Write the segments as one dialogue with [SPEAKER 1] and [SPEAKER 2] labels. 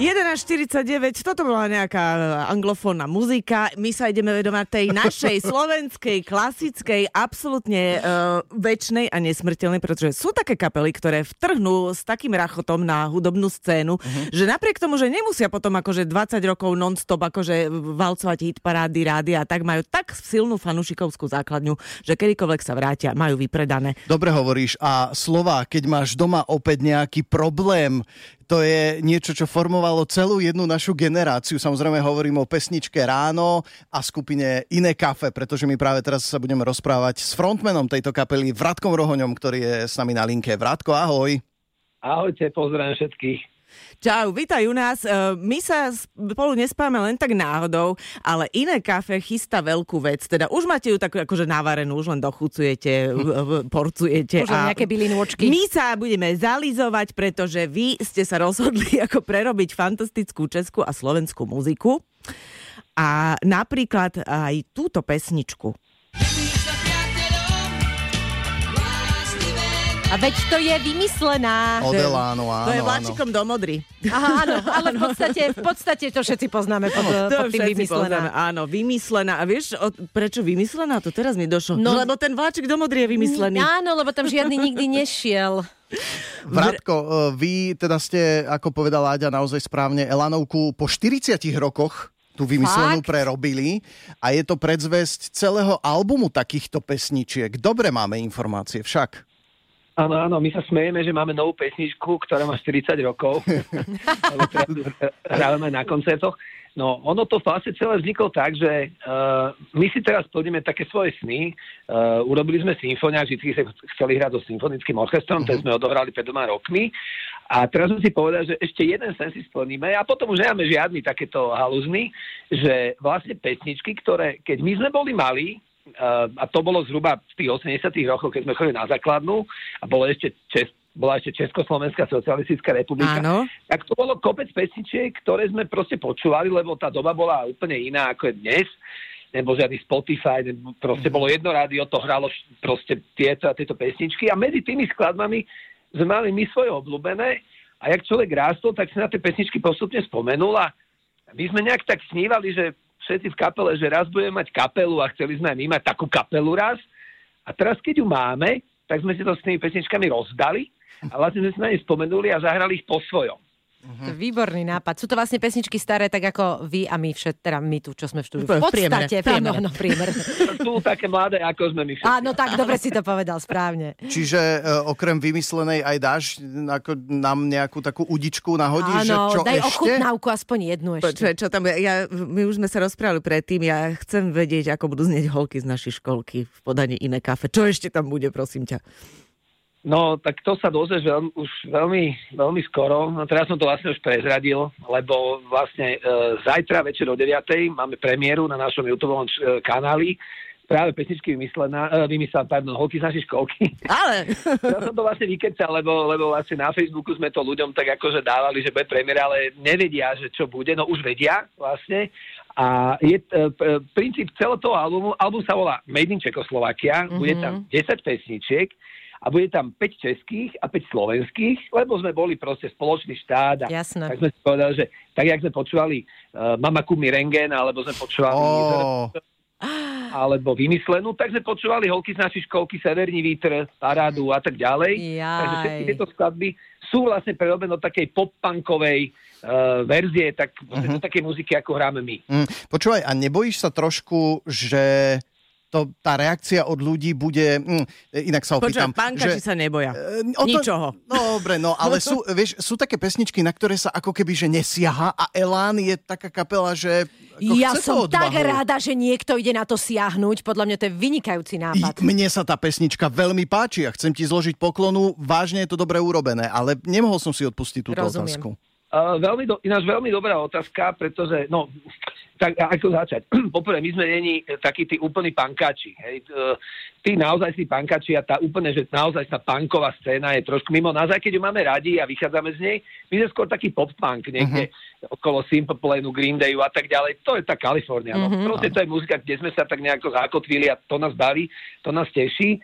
[SPEAKER 1] 11.49, toto bola nejaká anglofónna muzika. My sa ideme vedovať tej našej slovenskej, klasickej, absolútne uh, väčšnej a nesmrteľnej, pretože sú také kapely, ktoré vtrhnú s takým rachotom na hudobnú scénu, uh-huh. že napriek tomu, že nemusia potom akože 20 rokov non-stop akože valcovať hit parády, rády a tak majú tak silnú fanušikovskú základňu, že kedykoľvek sa vrátia, majú vypredané.
[SPEAKER 2] Dobre hovoríš. A slova, keď máš doma opäť nejaký problém, to je niečo, čo formovalo celú jednu našu generáciu. Samozrejme hovorím o pesničke Ráno a skupine Iné kafe, pretože my práve teraz sa budeme rozprávať s frontmanom tejto kapely Vratkom Rohoňom, ktorý je s nami na linke. Vratko, ahoj.
[SPEAKER 3] Ahojte, pozdravím všetkých.
[SPEAKER 1] Čau, vítaj u nás. E, my sa spolu nespáme len tak náhodou, ale iné kafe chystá veľkú vec. Teda už máte ju tak akože navarenú, už len dochucujete, porcujete.
[SPEAKER 4] Už a nejaké bylinôčky.
[SPEAKER 1] My sa budeme zalizovať, pretože vy ste sa rozhodli ako prerobiť fantastickú českú a slovenskú muziku. A napríklad aj túto pesničku.
[SPEAKER 4] A veď to je vymyslená.
[SPEAKER 2] Od Elánu, áno.
[SPEAKER 1] To je vláčikom do modry.
[SPEAKER 4] Aha, áno, ale v podstate, v podstate to všetci poznáme pod,
[SPEAKER 1] to
[SPEAKER 4] pod tým vymyslená.
[SPEAKER 1] Poznáme, áno, vymyslená. A vieš, o, prečo vymyslená? To teraz mi došlo. No, lebo ten vláčik do modry je vymyslený.
[SPEAKER 4] Áno, lebo tam žiadny nikdy nešiel.
[SPEAKER 2] Vratko, e, vy teda ste, ako povedala Aďa, naozaj správne Elanovku po 40 rokoch tú vymyslenú Fakt? prerobili a je to predzvesť celého albumu takýchto pesničiek. Dobre máme informácie však.
[SPEAKER 3] Áno, áno, my sa smejeme, že máme novú pesničku, ktorá má 40 rokov. Hrávame na koncertoch. No, ono to vlastne celé vzniklo tak, že uh, my si teraz plníme také svoje sny. Uh, urobili sme symfónia, vždy sa chceli hrať so symfonickým orchestrom, uh-huh. ten sme odohrali pred dvoma rokmi. A teraz sme si povedali, že ešte jeden sen si splníme a potom už nemáme žiadny takéto haluzny, že vlastne pesničky, ktoré, keď my sme boli malí, a to bolo zhruba v tých 80 rokoch, keď sme chodili na základnú a bolo ešte Čes, bola ešte Československá socialistická republika.
[SPEAKER 1] Áno.
[SPEAKER 3] Tak to bolo kopec pesničiek, ktoré sme proste počúvali, lebo tá doba bola úplne iná ako je dnes. Nebol žiadny Spotify, nebo proste mm. bolo jedno rádio, to hralo proste tieto a tieto pesničky a medzi tými skladbami sme mali my svoje obľúbené a jak človek rástol, tak si na tie pesničky postupne spomenul a my sme nejak tak snívali, že všetci v kapele, že raz budeme mať kapelu a chceli sme aj my mať takú kapelu raz. A teraz, keď ju máme, tak sme si to s tými pesničkami rozdali a vlastne sme si na ne spomenuli a zahrali ich po svojom.
[SPEAKER 4] Uh-huh. Výborný nápad. Sú to vlastne pesničky staré, tak ako vy a my všet, teda my tu, čo sme v štúdiu. V podstate, no, no, priemer.
[SPEAKER 3] Sú také mladé, ako sme my všetci.
[SPEAKER 4] Áno, tak dobre si to povedal, správne.
[SPEAKER 2] Čiže uh, okrem vymyslenej aj dáš ako nám nejakú takú udičku nahodíš,
[SPEAKER 4] Áno,
[SPEAKER 2] že čo
[SPEAKER 4] daj
[SPEAKER 2] ešte?
[SPEAKER 4] ochutnávku aspoň jednu ešte.
[SPEAKER 1] Počuaj, čo tam, ja, my už sme sa rozprávali predtým, ja chcem vedieť, ako budú znieť holky z našej školky v podaní iné kafe. Čo ešte tam bude, prosím ťa?
[SPEAKER 3] No, tak to sa dozvieš veľmi, už veľmi, veľmi skoro. No teraz som to vlastne už prezradil, lebo vlastne e, zajtra večer o 9. máme premiéru na našom YouTube e, kanáli práve pesničky vymyslená, e, vymyslená, pardon, holky z našej školky.
[SPEAKER 1] Ale.
[SPEAKER 3] ja som to vlastne vykecal, lebo, lebo vlastne na Facebooku sme to ľuďom tak akože dávali, že bude premiéra, ale nevedia, že čo bude, no už vedia vlastne. A je e, e, princíp celého toho albumu, album sa volá Made in Czechoslovakia, mm-hmm. bude tam 10 pesničiek, a bude tam 5 českých a 5 slovenských, lebo sme boli proste spoločný štát a
[SPEAKER 4] Jasné.
[SPEAKER 3] tak sme si povedali, že tak, jak sme počúvali uh, Mama Kumi Rengen, alebo sme počúvali oh. alebo vymyslenú, tak sme počúvali holky z našej školky, Severní vítr, Parádu a tak ďalej.
[SPEAKER 4] Jaj.
[SPEAKER 3] Takže všetky tieto skladby sú vlastne prerobené do takej pop-punkovej uh, verzie, tak uh-huh. do takej muziky, ako hráme my.
[SPEAKER 2] Mm, počúvaj, a nebojíš sa trošku, že to, tá reakcia od ľudí bude... Mm, inak sa opýtam.
[SPEAKER 1] Počuva, pankači
[SPEAKER 2] že,
[SPEAKER 1] sa neboja.
[SPEAKER 2] E, o
[SPEAKER 1] to, Ničoho.
[SPEAKER 2] No dobre, no ale sú, vieš, sú také pesničky, na ktoré sa ako keby že nesiaha a Elán je taká kapela, že ako
[SPEAKER 4] ja
[SPEAKER 2] chce
[SPEAKER 4] som
[SPEAKER 2] to
[SPEAKER 4] tak rada, že niekto ide na to siahnuť. Podľa mňa to je vynikajúci nápad.
[SPEAKER 2] I, mne sa tá pesnička veľmi páči a chcem ti zložiť poklonu. Vážne je to dobre urobené, ale nemohol som si odpustiť túto
[SPEAKER 4] Rozumiem.
[SPEAKER 2] otázku.
[SPEAKER 3] Uh, veľmi do, ináč veľmi dobrá otázka, pretože, no, tak ako začať? Poprvé, my sme není takí tí úplní pankáči. Hej. Uh, Tí naozaj si pankači a tá úplne, že naozaj tá punková scéna je trošku mimo nás, aj keď ju máme radi a vychádzame z nej. My sme skôr taký pop-punk niekde uh-huh. okolo Simple Planu, Green Dayu a tak ďalej. To je tá Kalifornia. No.
[SPEAKER 4] Mhm.
[SPEAKER 3] Proste to je muzika, kde sme sa tak nejako zakotvili a to nás baví, to nás teší.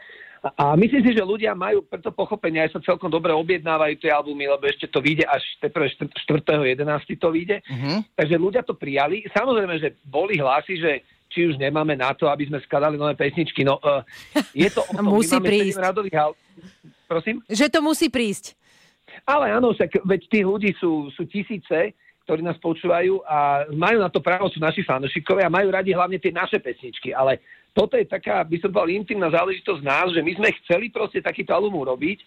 [SPEAKER 3] A myslím si, že ľudia majú preto pochopenie, aj sa celkom dobre objednávajú tie albumy, lebo ešte to vyjde až teprve 4.11. to vyjde. Uh-huh. Takže ľudia to prijali. Samozrejme, že boli hlasy, že či už nemáme na to, aby sme skladali nové pesničky. No, uh, je to o tom,
[SPEAKER 4] musí prísť.
[SPEAKER 3] Radových al- Prosím?
[SPEAKER 4] Že to musí prísť.
[SPEAKER 3] Ale áno, však veď tých ľudí sú, sú tisíce, ktorí nás počúvajú a majú na to právo, sú naši fanúšikovia a majú radi hlavne tie naše pesničky. Ale toto je taká, by som povedal, intimná záležitosť nás, že my sme chceli proste takýto album urobiť,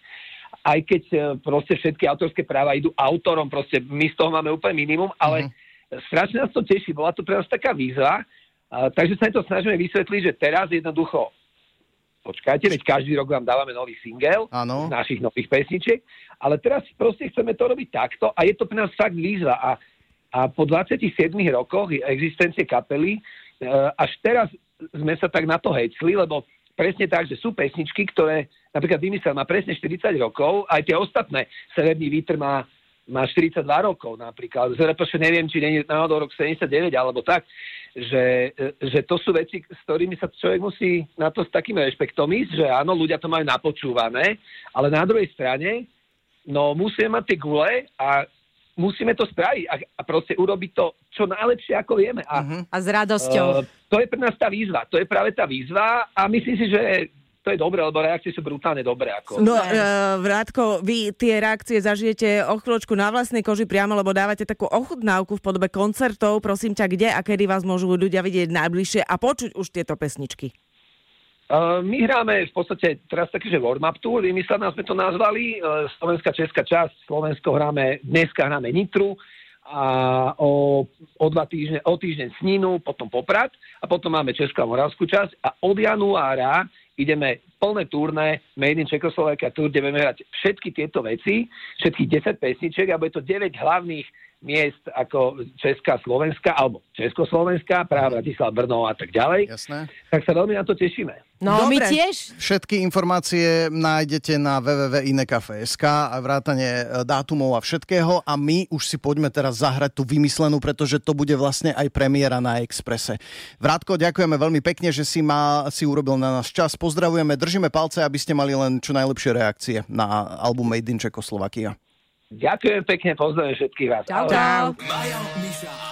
[SPEAKER 3] aj keď e, proste všetky autorské práva idú autorom, proste my z toho máme úplne minimum, ale mm-hmm. strašne nás to teší, bola to pre nás taká výzva, takže sa to snažíme vysvetliť, že teraz jednoducho počkajte, veď každý rok vám dávame nový single z našich nových pesničiek, ale teraz proste chceme to robiť takto a je to pre nás fakt výzva a, a po 27 rokoch existencie kapely e, až teraz sme sa tak na to hecli, lebo presne tak, že sú pesničky, ktoré napríklad vymyslel má presne 40 rokov, aj tie ostatné. Severný vítr má, má 42 rokov napríklad. Zrepoše neviem, či nie je náhodou rok 79 alebo tak, že, že to sú veci, s ktorými sa človek musí na to s takým rešpektom ísť, že áno, ľudia to majú napočúvané, ale na druhej strane no musíme mať tie gule a musíme to spraviť a, a proste urobiť to čo najlepšie, ako vieme. A,
[SPEAKER 4] uh-huh. a s radosťou. Uh,
[SPEAKER 3] to je pre nás tá výzva. To je práve tá výzva a myslím si, že to je dobré, lebo reakcie sú brutálne dobré. Ako.
[SPEAKER 1] No, uh, Vrátko, vy tie reakcie zažijete o chvíľočku na vlastnej koži priamo, lebo dávate takú ochutnávku v podobe koncertov. Prosím ťa, kde a kedy vás môžu ľudia vidieť najbližšie a počuť už tieto pesničky?
[SPEAKER 3] Uh, my hráme v podstate teraz taký, že warm-up tour, vymyslená sme to nazvali, uh, Slovenská, Česká časť, Slovensko hráme, dneska hráme Nitru, a o, o dva týždne, o týždeň Sninu, potom Poprad a potom máme Českú a Moravskú časť a od januára ideme plné turné Made in Czechoslovakia Tour, kde budeme hrať všetky tieto veci, všetkých 10 pesničiek a bude to 9 hlavných miest ako Česká, Slovenská, alebo Československá, práve Bratislava, Brno a tak ďalej.
[SPEAKER 2] Jasné.
[SPEAKER 3] Tak sa veľmi na to tešíme.
[SPEAKER 4] No, Dobre. my tiež.
[SPEAKER 2] Všetky informácie nájdete na www.inekafe.sk a vrátane e, dátumov a všetkého a my už si poďme teraz zahrať tú vymyslenú, pretože to bude vlastne aj premiéra na Exprese. Vrátko, ďakujeme veľmi pekne, že si, má, si urobil na nás čas. Pozdravujeme, držíme palce, aby ste mali len čo najlepšie reakcie na album Made in Czechoslovakia.
[SPEAKER 3] Ďakujem pekne, pozdravím všetkých vás.
[SPEAKER 4] Čau, čau.